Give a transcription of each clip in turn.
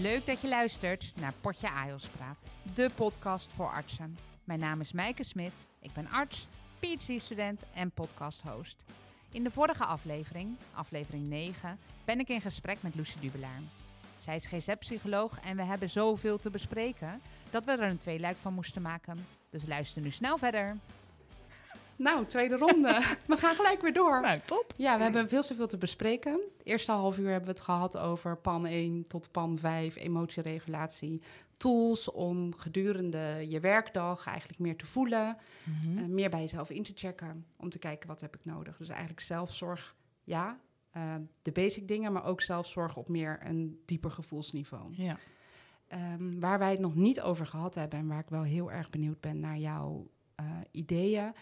Leuk dat je luistert naar Potje Ajos Praat, de podcast voor artsen. Mijn naam is Mijke Smit, ik ben arts, PhD-student en podcast-host. In de vorige aflevering, aflevering 9, ben ik in gesprek met Lucie Dubelaar. Zij is GZ-psycholoog en we hebben zoveel te bespreken dat we er een tweeluik van moesten maken. Dus luister nu snel verder. Nou, tweede ronde. we gaan gelijk weer door. Nou, top. Ja, we hebben veel zoveel te bespreken. Eerste half uur hebben we het gehad over pan 1 tot pan 5, emotieregulatie. Tools om gedurende je werkdag eigenlijk meer te voelen. Mhm. eh, meer bij jezelf in te checken. Om te kijken, wat heb ik nodig? Dus eigenlijk zelfzorg, ja. eh, de basic dingen, maar ook zelfzorg op meer een dieper gevoelsniveau. Ja. Ehm, waar wij het nog niet over gehad hebben en waar ik wel heel erg benieuwd ben naar jouw eh, ideeën,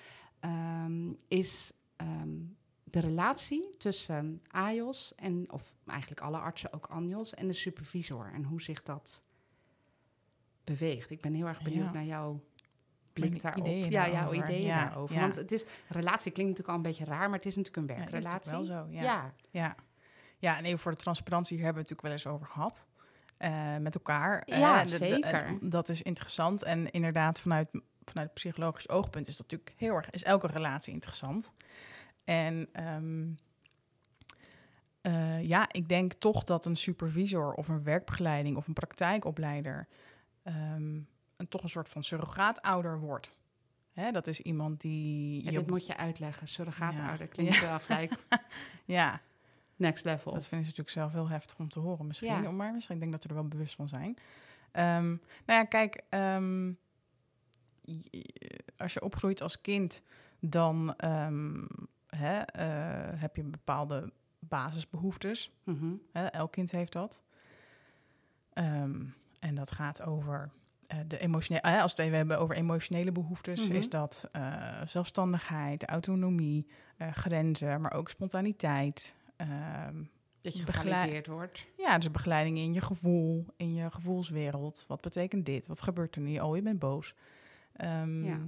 ehm, is ehm, de relatie tussen AJOS en, of eigenlijk alle artsen, ook ANJOS, en de supervisor en hoe zich dat beweegt. Ik ben heel erg benieuwd Ja. naar jouw blik daarop. ideeën ja, jouw ideeën Ja, daarover. ja. Want het is, relatie klinkt natuurlijk al een beetje raar, maar het is natuurlijk een Ja, is werkrelatie. wel zo, ja. ja. Ja. en even voor de transparantie, hier hebben we het natuurlijk wel eens over gehad. eh, met elkaar. Ja, Eh, zeker. dat is interessant. En inderdaad, vanuit, vanuit psychologisch oogpunt is dat natuurlijk heel erg, is elke relatie interessant. En ehm, eh, ja, ik denk toch dat een supervisor of een werkbegeleiding of een praktijkopleider ehm, een, toch een soort van surrogaatouder wordt. Hè, dat is iemand die. Je- dit moet je uitleggen. Surrogaatouder Ja. klinkt wel gelijk ja, next level. Dat vinden ze natuurlijk zelf heel heftig om te horen misschien. Ja. Maar misschien denk ik dat ze er wel bewust van zijn. Ehm, nou ja, kijk, als je opgroeit als kind, dan ehm, hè, eh, heb je bepaalde basisbehoeftes. Mhm. Hè, elk kind heeft dat. Ehm, en dat gaat over eh, de emotionele. eh, als we het hebben over emotionele behoeftes, Mhm. is dat zelfstandigheid, autonomie, grenzen, maar ook spontaniteit. Ehm, Dat je Begeleid- gevalideerd wordt. ja, dus begeleiding in je gevoel, in je gevoelswereld. Wat betekent dit? Wat gebeurt er nu? Oh, je bent boos. Ehm, Ja.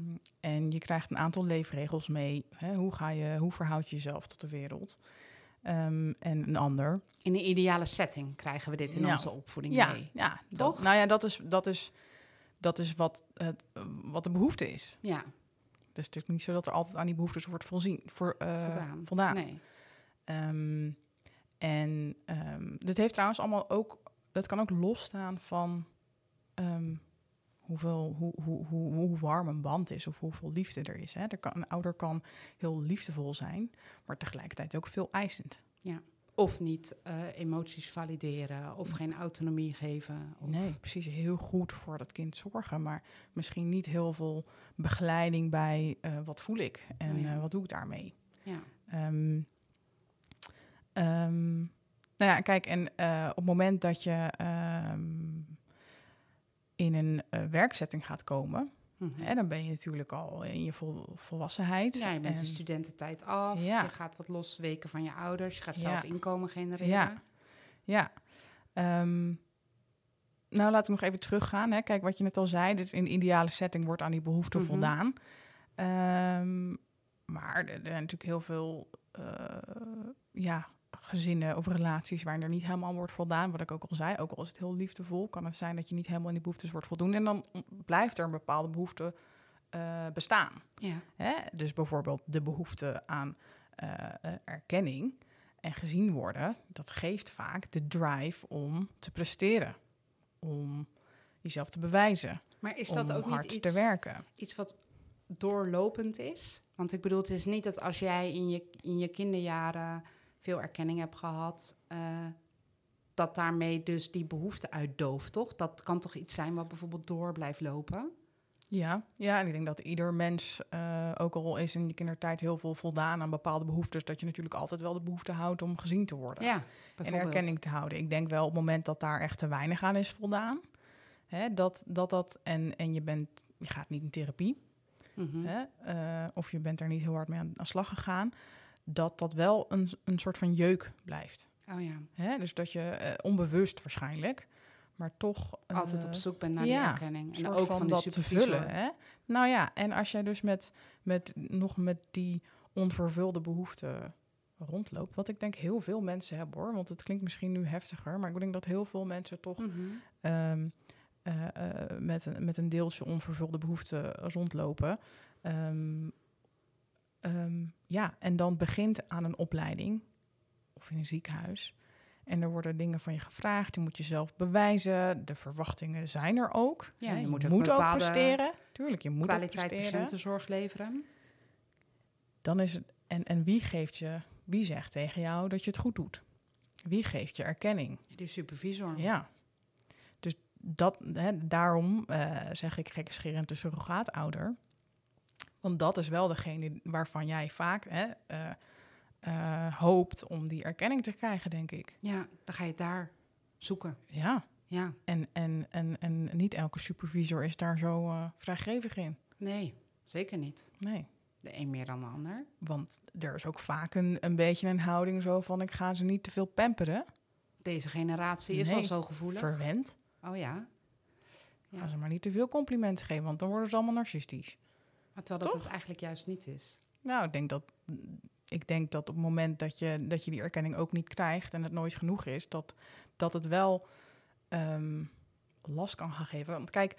En je krijgt een aantal leefregels mee. Hè? Hoe, ga je, hoe verhoud je jezelf tot de wereld? Ehm, en een ander. In een ideale setting krijgen we dit in onze opvoeding Ja, mee. ja Toch? Dat, nou ja, dat is, dat is, dat is wat, het, wat de behoefte is. Ja, Het is natuurlijk niet zo dat er altijd aan die behoeftes wordt voorzien, voor, eh, voldaan. voldaan. Nee. Ehm, en ehm, dit heeft trouwens allemaal ook, dat kan ook losstaan van hoeveel, hoe, hoe, hoe, hoe warm een band is of hoeveel liefde er is. Hè. Er kan, een ouder kan heel liefdevol zijn, maar tegelijkertijd ook veel eisend. Of niet eh, emoties valideren of geen autonomie geven. Of... Nee, precies heel goed voor dat kind zorgen, maar misschien niet heel veel begeleiding bij eh, wat voel ik en Oh ja. eh, wat doe ik daarmee. Ja. Ehm, ehm, nou ja, kijk, en op het moment dat je ehm, in een eh, werkzetting gaat komen, Mhm. hè, dan ben je natuurlijk al in je vol, volwassenheid. ja, je bent En- je studententijd af. Ja. Je gaat wat losweken van je ouders. Je gaat Ja. zelf inkomen genereren. Ja. Ja. Ehm, nou, laten we nog even teruggaan. Hè. Kijk, wat je net al zei, dus in de ideale setting wordt aan die behoefte Mhm. voldaan. Ehm, maar er, er zijn natuurlijk heel veel eh, ja, gezinnen of relaties waarin er niet helemaal wordt voldaan. Wat ik ook al zei, ook al is het heel liefdevol, kan het zijn dat je niet helemaal in die behoeftes wordt voldoen. En dan blijft er een bepaalde behoefte eh, bestaan. Ja. Hè? Dus bijvoorbeeld de behoefte aan eh, eh, erkenning en gezien worden, dat geeft vaak de drive om te presteren, om jezelf te bewijzen, Maar is dat om ook niet iets, te werken. iets wat doorlopend is? Want ik bedoel, het is niet dat als jij in je, in je kinderjaren veel erkenning hebt gehad, eh, dat daarmee dus die behoefte uitdooft, toch? Dat kan toch iets zijn wat bijvoorbeeld door blijft lopen? Ja, ja, en ik denk dat ieder mens, eh, ook al is in je kindertijd heel veel voldaan aan bepaalde behoeftes, dat je natuurlijk altijd wel de behoefte houdt om gezien te worden. Ja, en erkenning te houden. Ik denk wel op het moment dat daar echt te weinig aan is voldaan, hè, dat, dat dat, en, en je, bent, je gaat niet in therapie, Mhm. hè, eh, of je bent er niet heel hard mee aan, aan slag gegaan, dat dat wel een, een soort van jeuk blijft. Oh ja, Hè? Dus dat je eh, onbewust waarschijnlijk, maar toch altijd eh, op zoek bent naar ja, die erkenning. En ook van, dat te vullen. Hè? Nou ja, en als jij dus met, met nog met die onvervulde behoeften rondloopt. Wat ik denk heel veel mensen hebben hoor. Want het klinkt misschien nu heftiger. Maar ik denk dat heel veel mensen toch Mhm. ehm, eh, eh, met, een, met een deeltje onvervulde behoefte rondlopen. Ehm, ehm, ja, en dan begint aan een opleiding of in een ziekenhuis. En er worden dingen van je gevraagd. Je moet jezelf bewijzen. De verwachtingen zijn er ook. Ja, je je moet moet, ook ook, presteren. Tuurlijk, je moet ook Kwaliteit presteren. patiëntenzorg leveren. Dan is het, en, en wie geeft je, wie zegt tegen jou dat je het goed doet? Wie geeft je erkenning? Die supervisor. Ja. Dus dat, hè, daarom eh, zeg ik gekscherend de surrogaatouder. Want dat is wel degene waarvan jij vaak hè, eh, eh, hoopt om die erkenning te krijgen, denk ik. Ja, dan ga je het daar zoeken. Ja, Ja, en, en, en, en niet elke supervisor is daar zo eh, vrijgevig in. nee, zeker niet. Nee. De een meer dan de ander. Want er is ook vaak een, een beetje een houding zo van... ik ga ze niet te veel pamperen. Deze generatie is al Nee, zo gevoelig. Verwend. Oh ja. Ja. Ga ze maar niet te veel complimenten geven, want dan worden ze allemaal narcistisch. Maar terwijl dat Toch? het eigenlijk juist niet is. Nou, ik denk dat, ik denk dat op het moment dat je, dat je die erkenning ook niet krijgt en het nooit genoeg is, dat, dat het wel ehm, last kan gaan geven. Want kijk,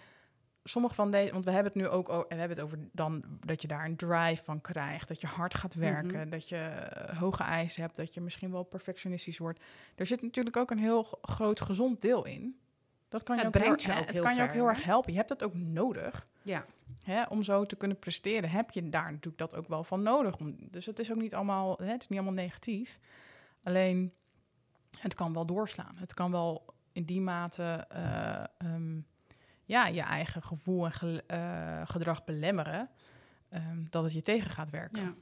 sommige van deze, want we hebben het nu ook o- we hebben het over dan dat je daar een drive van krijgt, dat je hard gaat werken, Mhm. dat je eh, hoge eisen hebt, dat je misschien wel perfectionistisch wordt. Er zit natuurlijk ook een heel groot gezond deel in. Dat kan je, ook, heel, je ook het heel kan je ook heel hè? erg helpen. Je hebt dat ook nodig. Ja, Hè, om zo te kunnen presteren, heb je daar natuurlijk dat ook wel van nodig. Om, dus het is ook niet allemaal, hè, het is niet allemaal negatief. Alleen, het kan wel doorslaan. Het kan wel in die mate eh, ehm, ja, je eigen gevoel en eh, gedrag belemmeren. ehm, dat het je tegen gaat werken. ja.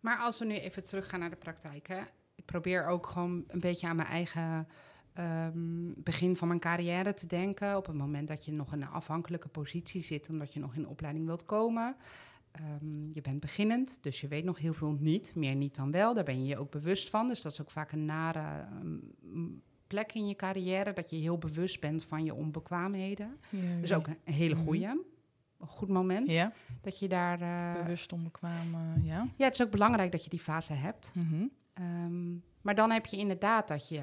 Maar als we nu even teruggaan naar de praktijk. Hè? Ik probeer ook gewoon een beetje aan mijn eigen ehm, begin van mijn carrière te denken. Op het moment dat je nog in een afhankelijke positie zit, omdat je nog in opleiding wilt komen. Ehm, je bent beginnend, dus je weet nog heel veel niet. Meer niet dan wel, daar ben je je ook bewust van. Dus dat is ook vaak een nare ehm, plek in je carrière, dat je heel bewust bent van je onbekwaamheden. Ja, Dus ook een hele Mhm. goeie, een goed moment ja, dat je daar... eh, bewust onbekwaam, ja. ja, het is ook belangrijk dat je die fase hebt. Mhm. Maar dan heb je inderdaad dat je...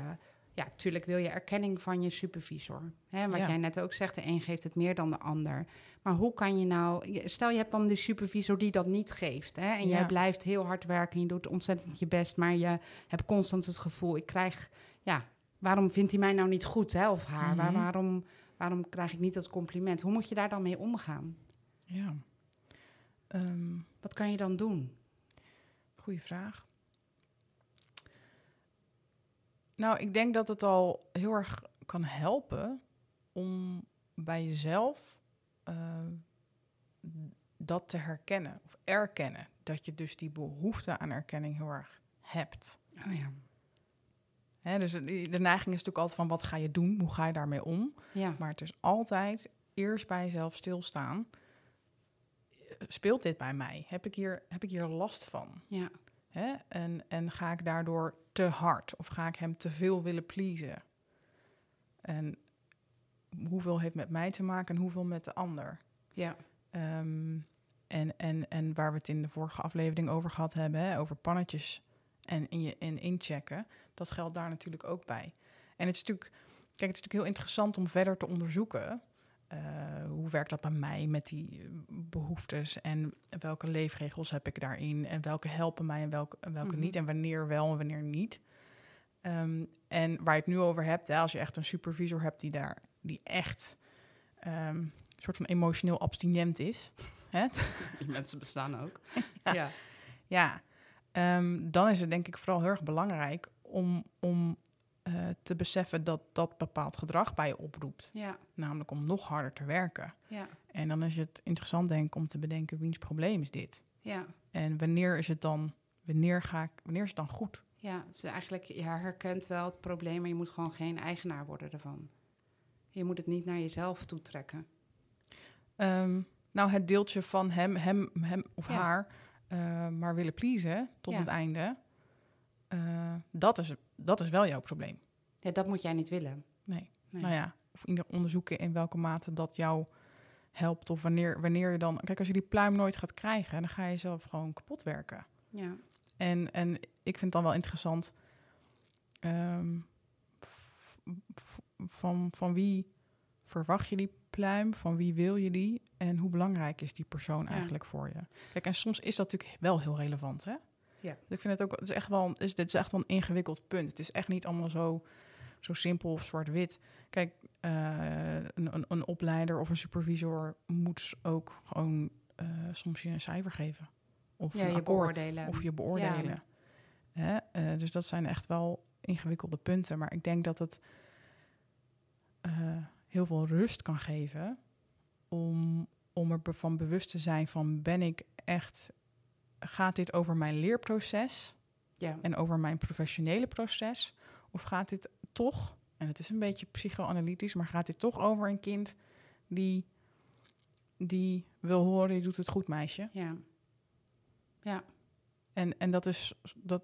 Ja, natuurlijk wil je erkenning van je supervisor. Hè, wat Ja. jij net ook zegt, de een geeft het meer dan de ander. Maar hoe kan je nou... Stel, je hebt dan de supervisor die dat niet geeft. Hè, en jij blijft heel hard werken en je doet ontzettend je best... maar je hebt constant het gevoel, ik krijg... Ja, waarom vindt hij mij nou niet goed, hè, of haar? Waar- Mhm. waarom, waarom krijg ik niet dat compliment? Hoe moet je daar dan mee omgaan? Ja. Ehm, Wat kan je dan doen? Goeie vraag. Nou, ik denk dat het al heel erg kan helpen om bij jezelf eh, dat te herkennen of erkennen. Dat je dus die behoefte aan erkenning heel erg hebt. Oh ja. Hè, dus de neiging is natuurlijk altijd van wat ga je doen? Hoe ga je daarmee om? Ja. Maar het is altijd eerst bij jezelf stilstaan. Speelt dit bij mij? Heb ik hier, heb ik hier last van? ja. Hè? En, en ga ik daardoor te hard of ga ik hem te veel willen pleasen? En hoeveel heeft met mij te maken en hoeveel met de ander? Ja. Ehm, en, en, en waar we het in de vorige aflevering over gehad hebben, hè, over pannetjes en, in je, en inchecken, dat geldt daar natuurlijk ook bij. En het is natuurlijk, kijk, het is natuurlijk heel interessant om verder te onderzoeken. Eh, hoe werkt dat bij mij met die eh, behoeftes en welke leefregels heb ik daarin en welke helpen mij en welke, en welke Mhm. niet en wanneer wel en wanneer niet. Ehm, en waar je het nu over hebt, hè, als je echt een supervisor hebt die daar, die echt ehm, een soort van emotioneel abstinent is, hè, Die mensen bestaan ook. Ja. ja, ehm, dan is het denk ik vooral heel erg belangrijk om, om eh, te beseffen dat dat bepaald gedrag bij je oproept. Ja. Namelijk om nog harder te werken. Ja. En dan is het interessant denk ik om te bedenken wiens probleem is dit? Ja. En wanneer is het dan, wanneer ga ik, wanneer is het dan goed? Ja. Dus eigenlijk, je herkent wel het probleem, maar je moet gewoon geen eigenaar worden ervan. Je moet het niet naar jezelf toetrekken. Ehm, nou, het deeltje van hem, hem, hem of Ja. haar eh, maar willen pleasen tot Ja. het einde, eh, dat, is, dat is wel jouw probleem. Ja, dat moet jij niet willen. Nee. Nee. Nou ja, of ieder onderzoeken in welke mate dat jou helpt. Of wanneer, wanneer je dan. Kijk, als je die pluim nooit gaat krijgen, dan ga je zelf gewoon kapot werken. Ja. En, en ik vind het dan wel interessant. ehm, van, van wie verwacht je die pluim? Van wie wil je die? En hoe belangrijk is die persoon Ja. eigenlijk voor je? Kijk, en soms is dat natuurlijk wel heel relevant, hè? Ja. Ik vind het ook, het is echt wel, is, dit is echt wel een ingewikkeld punt. Het is echt niet allemaal zo, zo simpel of zwart-wit. Kijk, eh, een, een, een opleider of een supervisor moet ook gewoon eh, soms je een cijfer geven. Of Ja, je akkoord, beoordelen. Of je beoordelen. Hè? Eh, dus dat zijn echt wel ingewikkelde punten. Maar ik denk dat het heel veel rust kan geven om, om ervan bewust te zijn van ben ik echt, gaat dit over mijn leerproces Ja. en over mijn professionele proces? Of gaat dit toch, en het is een beetje psychoanalytisch, maar gaat dit toch over een kind die, die wil horen, je doet het goed meisje? Ja. Ja. En, en dat, is, dat,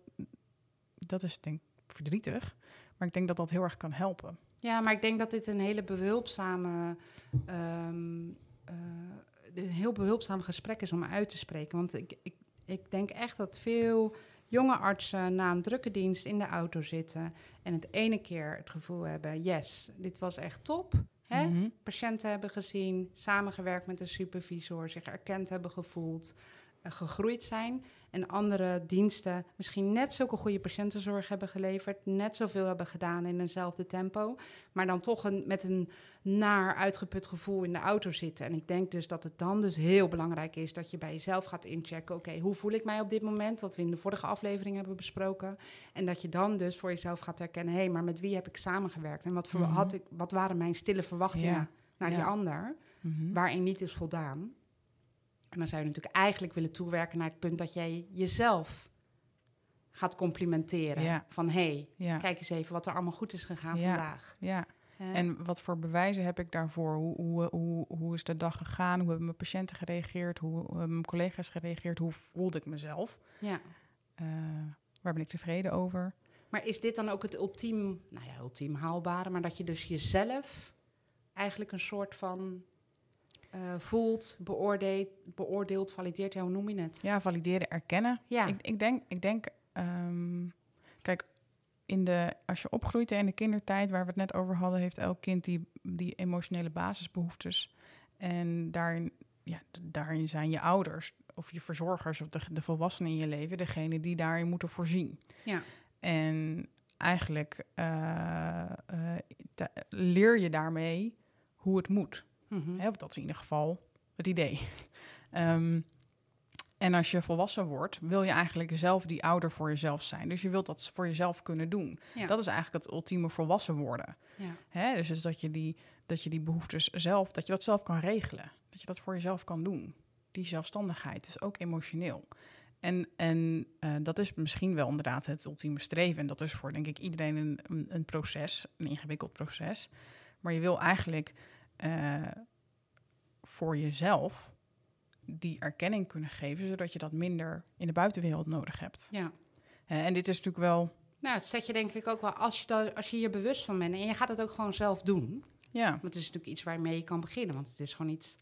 dat is denk ik verdrietig, maar ik denk dat dat heel erg kan helpen. Ja, maar ik denk dat dit een hele behulpzame, ehm, eh, een heel behulpzaam gesprek is om uit te spreken. Want ik, ik, ik denk echt dat veel jonge artsen na een drukke dienst in de auto zitten en het ene keer het gevoel hebben: yes, dit was echt top. Hè? Mhm. Patiënten hebben gezien, samengewerkt met een supervisor, zich erkend hebben gevoeld, eh, gegroeid zijn. En andere diensten misschien net zulke goede patiëntenzorg hebben geleverd, net zoveel hebben gedaan in eenzelfde tempo, maar dan toch een, met een naar uitgeput gevoel in de auto zitten. En ik denk dus dat het dan dus heel belangrijk is dat je bij jezelf gaat inchecken, oké, hoe voel ik mij op dit moment, wat we in de vorige aflevering hebben besproken. En dat je dan dus voor jezelf gaat herkennen, hé, maar met wie heb ik samengewerkt? En wat, voor, Mhm. had ik, wat waren mijn stille verwachtingen Ja. naar die ander, Mhm. waarin niet is voldaan? En dan zou je natuurlijk eigenlijk willen toewerken naar het punt dat jij jezelf gaat complimenteren. Ja. Van hé, hey, Ja. kijk eens even wat er allemaal goed is gegaan Ja. vandaag. ja. En wat voor bewijzen heb ik daarvoor? Hoe, hoe, hoe, hoe is de dag gegaan? Hoe hebben mijn patiënten gereageerd? Hoe hebben mijn collega's gereageerd? Hoe voelde ik mezelf? ja. Eh, waar ben ik tevreden over? Maar is dit dan ook het ultiem, nou ja, ultiem haalbare, maar dat je dus jezelf eigenlijk een soort van eh, voelt, beoordeelt, beoordeelt, valideert, ja, hoe noem je het? Ja, valideren, erkennen. Ja, Ik, ik denk, ik denk ehm, kijk, in de, als je opgroeit in de kindertijd, waar we het net over hadden, heeft elk kind die, die emotionele basisbehoeftes. En daarin, ja, daarin zijn je ouders of je verzorgers of de, de volwassenen in je leven degene die daarin moeten voorzien. ja, En eigenlijk eh, eh, leer je daarmee hoe het moet. Mhm. Hè, of dat is in ieder geval het idee. Ehm, en als je volwassen wordt, wil je eigenlijk zelf die ouder voor jezelf zijn. Dus je wilt dat voor jezelf kunnen doen. Ja. Dat is eigenlijk het ultieme volwassen worden. ja. Hè? Dus, dus dat, je die, dat je die behoeftes zelf, dat je dat zelf kan regelen. Dat je dat voor jezelf kan doen. Die zelfstandigheid, dus ook emotioneel. En, en eh, dat is misschien wel inderdaad het ultieme streven. En dat is voor, denk ik, iedereen een, een, een proces, een ingewikkeld proces. Maar je wil eigenlijk eh, voor jezelf die erkenning kunnen geven, zodat je dat minder in de buitenwereld nodig hebt. ja. En dit is natuurlijk wel, Nou, het zet je denk ik ook wel, als je, als je hier bewust van bent en je gaat het ook gewoon zelf doen. ja, Want het is natuurlijk iets waarmee je kan beginnen, want het is gewoon iets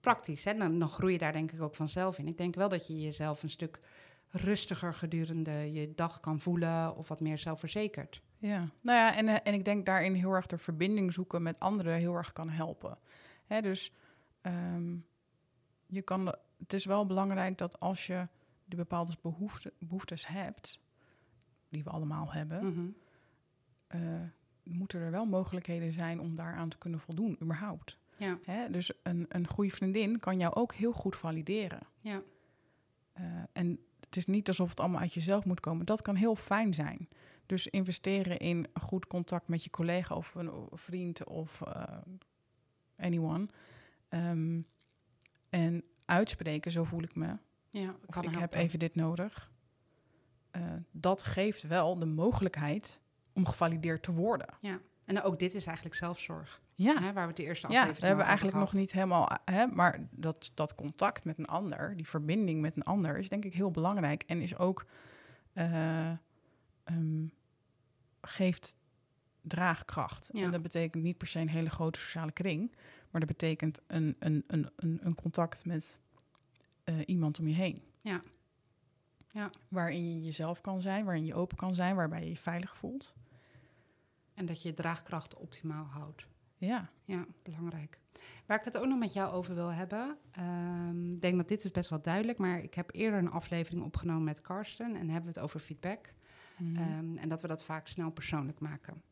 praktisch. Hè? Dan, dan groei je daar denk ik ook vanzelf in. Ik denk wel dat je jezelf een stuk rustiger gedurende je dag kan voelen of wat meer zelfverzekerd. Ja, nou ja, en, eh, en ik denk daarin heel erg de verbinding zoeken met anderen heel erg kan helpen. Hè, dus ehm, je kan, de- het is wel belangrijk dat als je de bepaalde behoefte, behoeftes hebt, die we allemaal hebben, Mhm. eh, moeten er wel mogelijkheden zijn om daaraan te kunnen voldoen, überhaupt. Ja, Hè? Dus een, een goede vriendin kan jou ook heel goed valideren. ja, Eh, en het is niet alsof het allemaal uit jezelf moet komen. Dat kan heel fijn zijn. Dus investeren in goed contact met je collega of een vriend of eh, anyone. Ehm, en uitspreken, zo voel ik me. ja. Of ik heb helpen. even dit nodig. Eh, dat geeft wel de mogelijkheid om gevalideerd te worden. En ook dit is eigenlijk zelfzorg, Ja, hè, waar we het de eerste ja aflevering daar hebben we eigenlijk nog niet helemaal... Hè, maar dat, dat contact met een ander, die verbinding met een ander... is denk ik heel belangrijk. En is ook... eh, ehm, geeft draagkracht. Ja. En dat betekent niet per se een hele grote sociale kring... maar dat betekent een, een, een, een, een contact met eh, iemand om je heen. Ja. Ja. Waarin je jezelf kan zijn, waarin je open kan zijn, waarbij je je veilig voelt. En dat je je draagkracht optimaal houdt. Ja. Ja, belangrijk. Waar ik het ook nog met jou over wil hebben. ehm, Ik denk dat dit is best wel duidelijk. Maar ik heb eerder een aflevering opgenomen met Karsten. En hebben we het over feedback. Mhm. Ehm, en dat we dat vaak snel persoonlijk maken.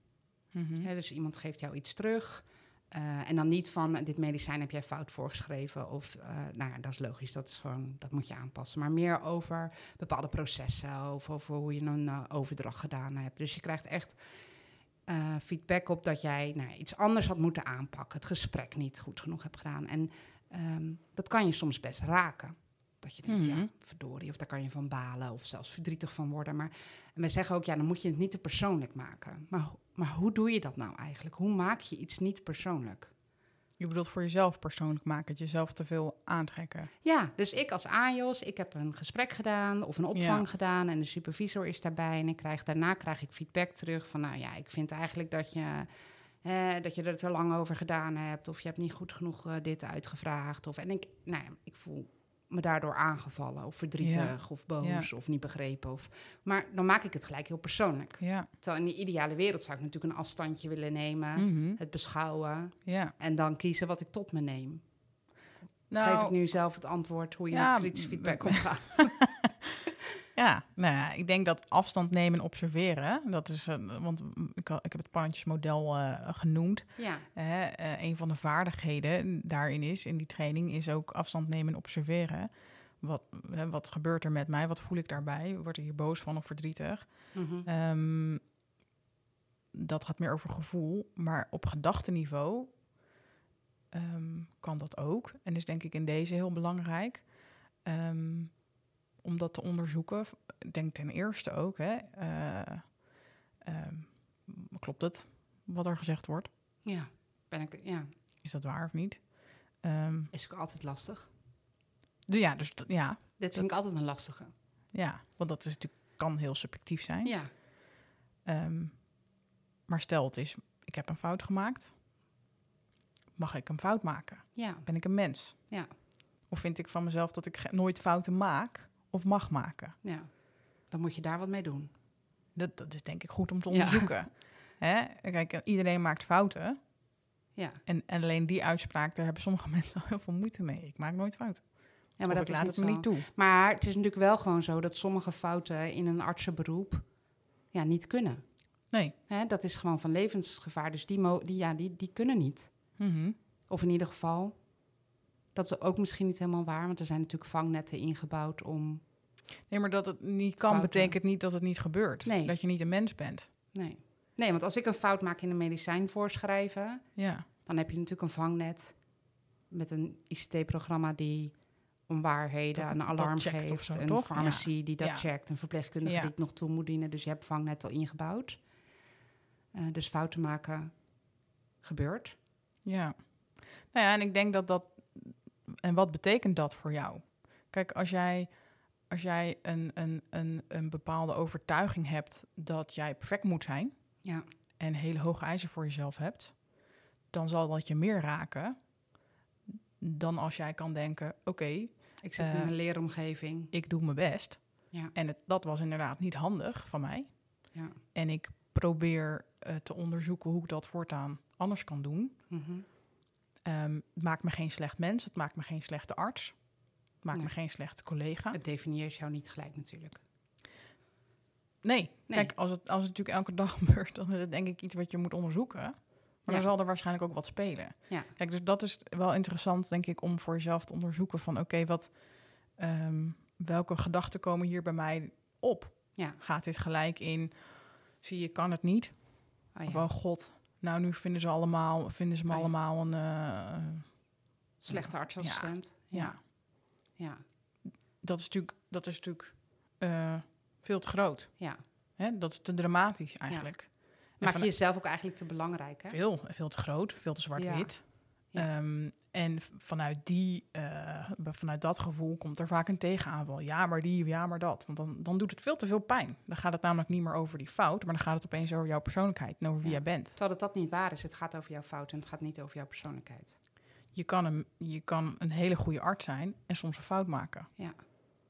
Mhm. Dus iemand geeft jou iets terug. eh, en dan niet van dit medicijn heb jij fout voorgeschreven. Of eh, nou ja, dat is logisch, dat is gewoon, dat moet je aanpassen. Maar meer over bepaalde processen of over hoe je een eh, overdracht gedaan hebt. Dus je krijgt echt eh, feedback op dat jij nou, iets anders had moeten aanpakken. Het gesprek niet goed genoeg hebt gedaan. En ehm, dat kan je soms best raken. Dat je denkt, Mhm. ja, verdorie, of daar kan je van balen of zelfs verdrietig van worden. Maar en wij zeggen ook, ja, dan moet je het niet te persoonlijk maken. Maar, maar hoe doe je dat nou eigenlijk? Hoe maak je iets niet persoonlijk? Je bedoelt voor jezelf persoonlijk maken, het jezelf te veel aantrekken. Ja, dus ik als AJOS, ik heb een gesprek gedaan of een opvang Ja. gedaan en de supervisor is daarbij. En ik krijg, daarna krijg ik feedback terug van, nou ja, ik vind eigenlijk dat je, eh, dat je er te lang over gedaan hebt. Of je hebt niet goed genoeg eh, dit uitgevraagd. Of, en ik, nou ja, ik voel me daardoor aangevallen of verdrietig of boos of niet begrepen. Of, maar dan maak ik het gelijk heel persoonlijk. Ja. Terwijl in de ideale wereld zou ik natuurlijk een afstandje willen nemen, Mhm. het beschouwen Ja. en dan kiezen wat ik tot me neem. Nou, Geef ik nu zelf het antwoord hoe je met kritisch feedback omgaat. Ja, nou ja, ik denk dat afstand nemen en observeren, dat is, want ik, heb het pandjesmodel eh genoemd. ja, eh, een van de vaardigheden daarin is, in die training, is ook afstand nemen en observeren. Wat, wat gebeurt er met mij? Wat voel ik daarbij? Word ik hier boos van of verdrietig? mhm. Ehm, dat gaat meer over gevoel, maar op gedachteniveau ehm, kan dat ook. En is denk ik in deze heel belangrijk ehm, om dat te onderzoeken. Ik denk ten eerste ook, hè, eh, ehm, klopt het wat er gezegd wordt? ja. Ben ik, ja, Is dat waar of niet? Ehm, is ook altijd lastig. de- ja, dus ja, Dit vind ik altijd een lastige. ja, want dat is natuurlijk kan heel subjectief zijn. Ja, Ehm, maar stel het is, ik heb een fout gemaakt. Mag ik een fout maken? ja, Ben ik een mens? Ja. Of vind ik van mezelf dat ik nooit fouten maak of mag maken? ja. Dan moet je daar wat mee doen. Dat, dat is denk ik goed om te Ja. onderzoeken. Hè? Kijk, iedereen maakt fouten. Ja, En, en alleen die uitspraak, daar hebben sommige mensen al heel veel moeite mee. Ik maak nooit fouten. ja maar Of dat laat het me zo. niet toe. Maar het is natuurlijk wel gewoon zo dat sommige fouten in een artsenberoep ja, niet kunnen. Nee. Hè, dat is gewoon van levensgevaar. Dus die, mo- die, ja, die, die kunnen niet. Mhm. Of in ieder geval, dat is ook misschien niet helemaal waar, want er zijn natuurlijk vangnetten ingebouwd om. Nee, maar dat het niet kan, Fouten. betekent niet dat het niet gebeurt. Nee. Dat je niet een mens bent. Nee. nee, want als ik een fout maak in een medicijn voorschrijven, Ja. dan heb je natuurlijk een vangnet met een ICT-programma die onwaarheden, Dat- een alarm geeft, of zo, een toch? farmacie die dat Ja. checkt, een verpleegkundige Ja. die het nog toe moet dienen. Dus je hebt vangnet al ingebouwd. Eh, dus fouten maken gebeurt. Ja. Nou ja, en ik denk dat dat... En wat betekent dat voor jou? Kijk, als jij, als jij een, een, een, een bepaalde overtuiging hebt dat jij perfect moet zijn... Ja. en hele hoge eisen voor jezelf hebt... dan zal dat je meer raken dan als jij kan denken... oké, Ik zit Eh, in een leeromgeving. ik doe mijn best. Ja. En het, dat was inderdaad niet handig van mij. Ja. En ik probeer eh, te onderzoeken hoe ik dat voortaan anders kan doen... Mhm. Ehm, het maakt me geen slecht mens, het maakt me geen slechte arts. Het maakt Nee. me geen slechte collega. Het definieert jou niet gelijk natuurlijk. Nee, Nee. kijk, als het, als het natuurlijk elke dag gebeurt, dan is het denk ik iets wat je moet onderzoeken. Maar Ja. dan zal er waarschijnlijk ook wat spelen. Ja. Kijk, dus dat is wel interessant, denk ik, om voor jezelf te onderzoeken van oké, wat, ehm, welke gedachten komen hier bij mij op? Ja. Gaat dit gelijk in, zie je, kan het niet? Oh, Of ja. oh god, nou nu vinden ze allemaal, vinden ze me Oh, ja. allemaal een, eh, Slechte artsassistent. ja. Ja. dat is natuurlijk, dat is natuurlijk eh, veel te groot. Ja. Hè? Dat is te dramatisch eigenlijk. En Maak je jezelf ook eigenlijk te belangrijk, hè? veel, veel te groot, veel te zwart-wit. Ja. Ehm, en vanuit, die, eh, vanuit dat gevoel komt er vaak een tegenaanval. Ja, maar die, ja, maar dat. Want dan, dan doet het veel te veel pijn. Dan gaat het namelijk niet meer over die fout, maar dan gaat het opeens over jouw persoonlijkheid en over wie Ja. jij bent. Terwijl dat, dat niet waar is. Het gaat over jouw fout en het gaat niet over jouw persoonlijkheid. Je kan, een, je kan een hele goede arts zijn en soms een fout maken. Ja.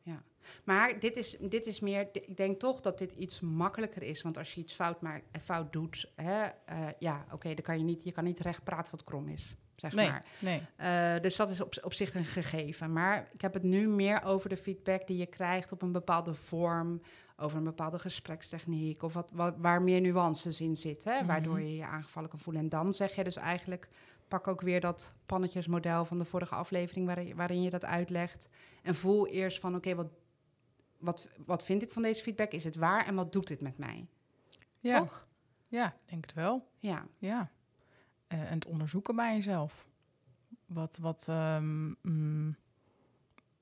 Ja. Maar dit is, dit is meer, ik denk toch dat dit iets makkelijker is. Want als je iets fout, maakt, fout doet, hè, eh, ja, oké, dan kan je niet, je kan niet recht praten wat krom is. Zeg Nee, maar. nee. Eh, dus dat is op, op zich een gegeven. Maar ik heb het nu meer over de feedback die je krijgt op een bepaalde vorm, over een bepaalde gesprekstechniek, of wat, wat, waar meer nuances in zitten, Mhm. waardoor je je aangevallen kan voelen. En dan zeg je dus eigenlijk, pak ook weer dat pannetjesmodel van de vorige aflevering, waarin, waarin je dat uitlegt. En voel eerst van, oké, wat, wat, wat vind ik van deze feedback? Is het waar en wat doet dit met mij? Ja, Toch? ja, denk het wel. Ja. Ja. Eh, en het onderzoeken bij jezelf. Wat, wat ehm, mm,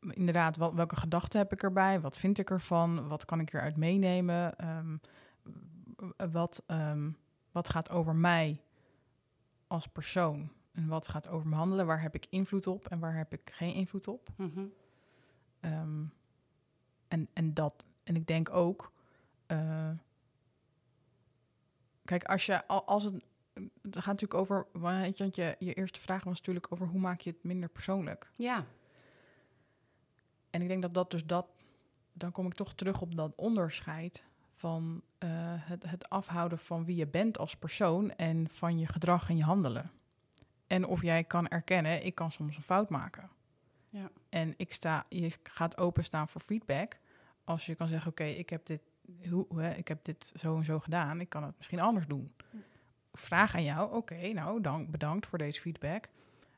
inderdaad, wat, welke gedachten heb ik erbij? Wat vind ik ervan? Wat kan ik eruit meenemen? Ehm, wat, ehm, wat gaat over mij als persoon? En wat gaat over mijn handelen? Waar heb ik invloed op en waar heb ik geen invloed op? Mhm. En, en dat, en ik denk ook, eh, kijk, als je, al- als het, het gaat natuurlijk over, want je, je eerste vraag was natuurlijk over hoe maak je het minder persoonlijk. Ja. En ik denk dat dat dus dat, dan kom ik toch terug op dat onderscheid van eh, het, het afhouden van wie je bent als persoon en van je gedrag en je handelen. En of jij kan erkennen, ik kan soms een fout maken. Ja. En ik sta, je gaat openstaan voor feedback. Als je kan zeggen, oké, ik heb dit, hoe, hoe, hè, ik heb dit zo en zo gedaan. Ik kan het misschien anders doen. Vraag aan jou, oké, nou, dank, bedankt voor deze feedback.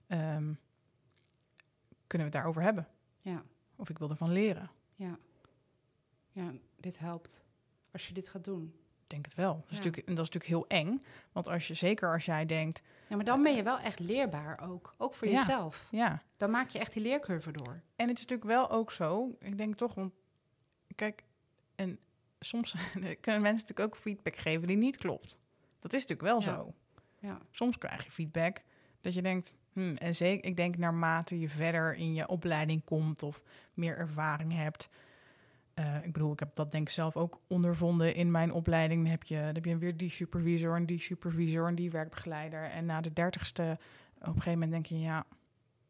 Ehm, kunnen we het daarover hebben? Ja. Of ik wil ervan leren. Ja. Ja, dit helpt als je dit gaat doen. Ik denk het wel. Dat is, natuurlijk, en dat is natuurlijk heel eng. Want als je, zeker als jij denkt, Ja, maar dan ben je wel echt leerbaar ook. Ook voor Ja. jezelf. ja. Dan maak je echt die leercurve door. En het is natuurlijk wel ook zo, ik denk toch, want kijk, en soms kunnen mensen natuurlijk ook feedback geven die niet klopt. Dat is natuurlijk wel Ja. zo. Ja. Soms krijg je feedback dat je denkt, hmm, en zeker, ik denk naarmate je verder in je opleiding komt of meer ervaring hebt. eh, ik bedoel, ik heb dat denk ik zelf ook ondervonden in mijn opleiding. Dan heb je, dan heb je weer die supervisor en die supervisor en die werkbegeleider. En na de dertigste, op een gegeven moment denk je, ja,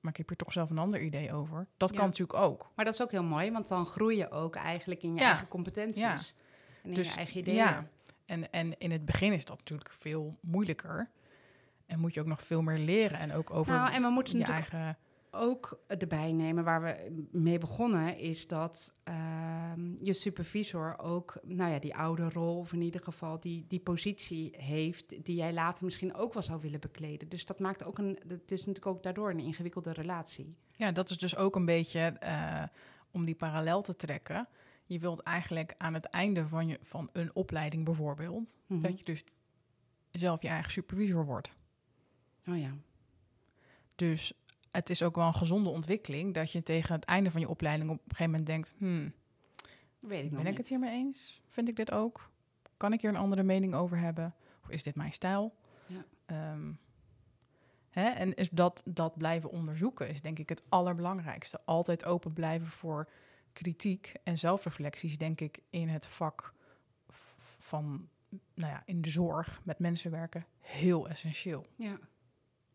maar ik heb hier toch zelf een ander idee over. Dat Ja. kan natuurlijk ook. Maar dat is ook heel mooi, want dan groei je ook eigenlijk in je Ja. eigen competenties. Ja. En in Dus, je eigen ideeën. Ja, en, en in het begin is dat natuurlijk veel moeilijker. En moet je ook nog veel meer leren. En ook over Nou, en we moeten je natuurlijk eigen... ook erbij nemen waar we mee begonnen, is dat ehm, je supervisor ook, nou ja, die oude rol, of in ieder geval die, die positie heeft, die jij later misschien ook wel zou willen bekleden. Dus dat maakt ook een, het is natuurlijk ook daardoor een ingewikkelde relatie. Ja, dat is dus ook een beetje eh, om die parallel te trekken. Je wilt eigenlijk aan het einde van, je, van een opleiding bijvoorbeeld... Mhm. dat je dus zelf je eigen supervisor wordt. Oh ja. Dus het is ook wel een gezonde ontwikkeling... dat je tegen het einde van je opleiding op een gegeven moment denkt... Hmm, Weet ik Ben ik niet. het hiermee eens? Vind ik dit ook? Kan ik hier een andere mening over hebben? Of is dit mijn stijl? Ja. Ehm, hè? En is dat, dat blijven onderzoeken is denk ik het allerbelangrijkste. Altijd open blijven voor kritiek en zelfreflecties, denk ik, in het vak van, nou ja, in de zorg met mensen werken, heel essentieel. Ja.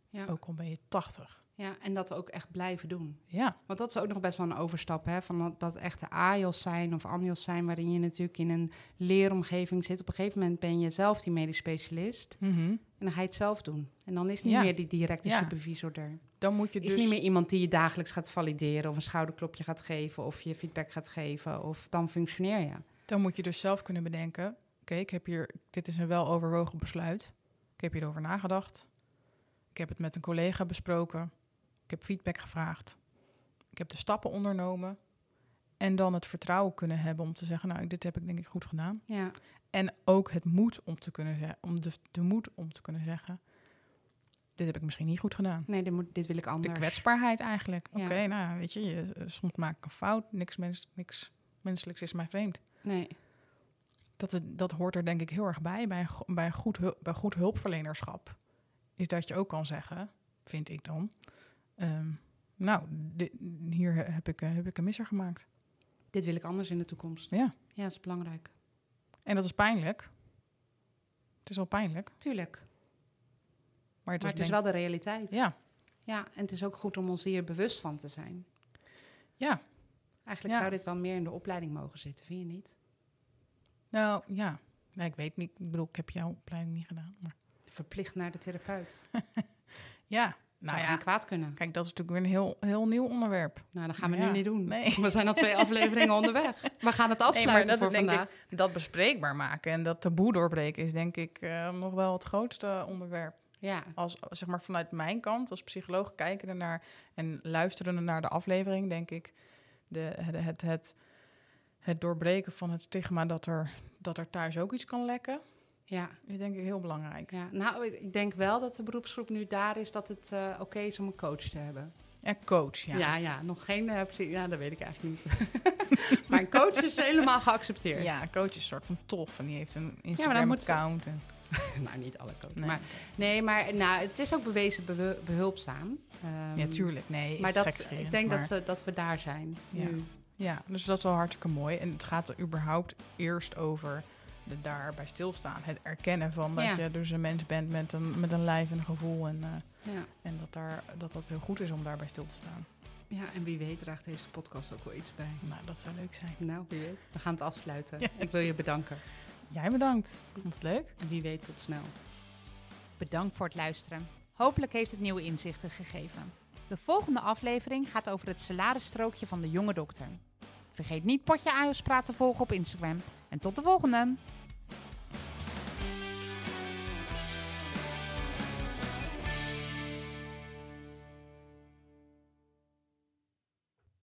Ja. Ook al ben je 80. ja, en dat ook echt blijven doen. Ja, Want dat is ook nog best wel een overstap, hè? Van dat, dat echte AJOS zijn of ANJOS zijn, waarin je natuurlijk in een leeromgeving zit. Op een gegeven moment ben je zelf die medisch specialist Mhm. En dan ga je het zelf doen. En dan is niet Ja. meer die directe Ja. supervisor er. dan moet je Is dus... niet meer iemand die je dagelijks gaat valideren of een schouderklopje gaat geven of je feedback gaat geven of dan functioneer je. Dan moet je dus zelf kunnen bedenken: oké, ik heb hier, dit is een weloverwogen besluit. Ik heb hierover nagedacht. Ik heb het met een collega besproken. Ik heb feedback gevraagd. Ik heb de stappen ondernomen. En dan het vertrouwen kunnen hebben om te zeggen: Nou, dit heb ik denk ik goed gedaan. Ja, En ook het moed om te kunnen zeggen, om de, de moed om te kunnen zeggen: Dit heb ik misschien niet goed gedaan. nee, dit, moet, dit wil ik De anders. kwetsbaarheid eigenlijk. Ja. Oké, nou weet je, je, eh, soms maak ik een fout. Niks, mens, niks menselijks is mij vreemd. Nee, dat, het, dat hoort er denk ik heel erg bij, bij, bij, goed, bij goed hulpverlenerschap. Is dat je ook kan zeggen, vind ik dan... ehm, nou, di- hier he- heb ik, eh, heb ik een misser gemaakt. dit wil ik anders in de toekomst. Ja, Ja, dat is belangrijk. En dat is pijnlijk. Het is wel pijnlijk, Tuurlijk. maar het Maar is, het is denk- wel de realiteit. Ja, Ja, en het is ook goed om ons hier bewust van te zijn. ja. Eigenlijk Ja. zou dit wel meer in de opleiding mogen zitten, vind je niet? Nou, ja. Nee, ik weet niet. Ik bedoel, ik heb jouw opleiding niet gedaan. Maar Verplicht naar de therapeut. ja, nou ja. kwaad kunnen. Kijk, dat is natuurlijk weer een heel, heel nieuw onderwerp. Nou, dat gaan we Ja, nu niet doen. nee. We zijn al twee afleveringen onderweg. We gaan het afsluiten dat voor vandaag. Dat bespreekbaar maken en dat taboe doorbreken is denk ik eh, nog wel het grootste onderwerp. Ja, Als, zeg maar vanuit mijn kant, als psycholoog kijken ernaar en luisterende naar de aflevering, denk ik de, het, het, het, het doorbreken van het stigma dat er, dat er thuis ook iets kan lekken, ja, is denk ik heel belangrijk. ja. Nou, ik denk wel dat de beroepsgroep nu daar is dat het eh, oké is om een coach te hebben. En coach, ja. Ja, ja, nog geen eh, Ja, dat weet ik eigenlijk niet. maar een coach is helemaal geaccepteerd. Ja, een coach is een soort van tof en die heeft een Instagram-account. en nou, niet alle coaches. Nee. Maar, nee, maar nou, het is ook bewezen bewe- behulpzaam. Ehm, ja, tuurlijk. Nee, Maar dat, ik denk maar- dat, ze, dat we daar zijn Ja. nu. Ja, dus dat is wel hartstikke mooi. En het gaat er überhaupt eerst over daarbij stilstaan. Het erkennen van dat Ja. je dus een mens bent met een, met een lijf en een gevoel. En, eh, Ja. en dat, daar, dat dat heel goed is om daarbij stil te staan. ja, en wie weet draagt deze podcast ook wel iets bij. Nou, dat zou leuk zijn. Nou, wie weet. We gaan het afsluiten. Ja, ik wil je bedanken. Jij bedankt. Vond het leuk. En wie weet tot snel. Bedankt voor het luisteren. Hopelijk heeft het nieuwe inzichten gegeven. De volgende aflevering gaat over het salarisstrookje van de jonge dokter. Vergeet niet Potje Ajos Praat te volgen op Instagram. En tot de volgende!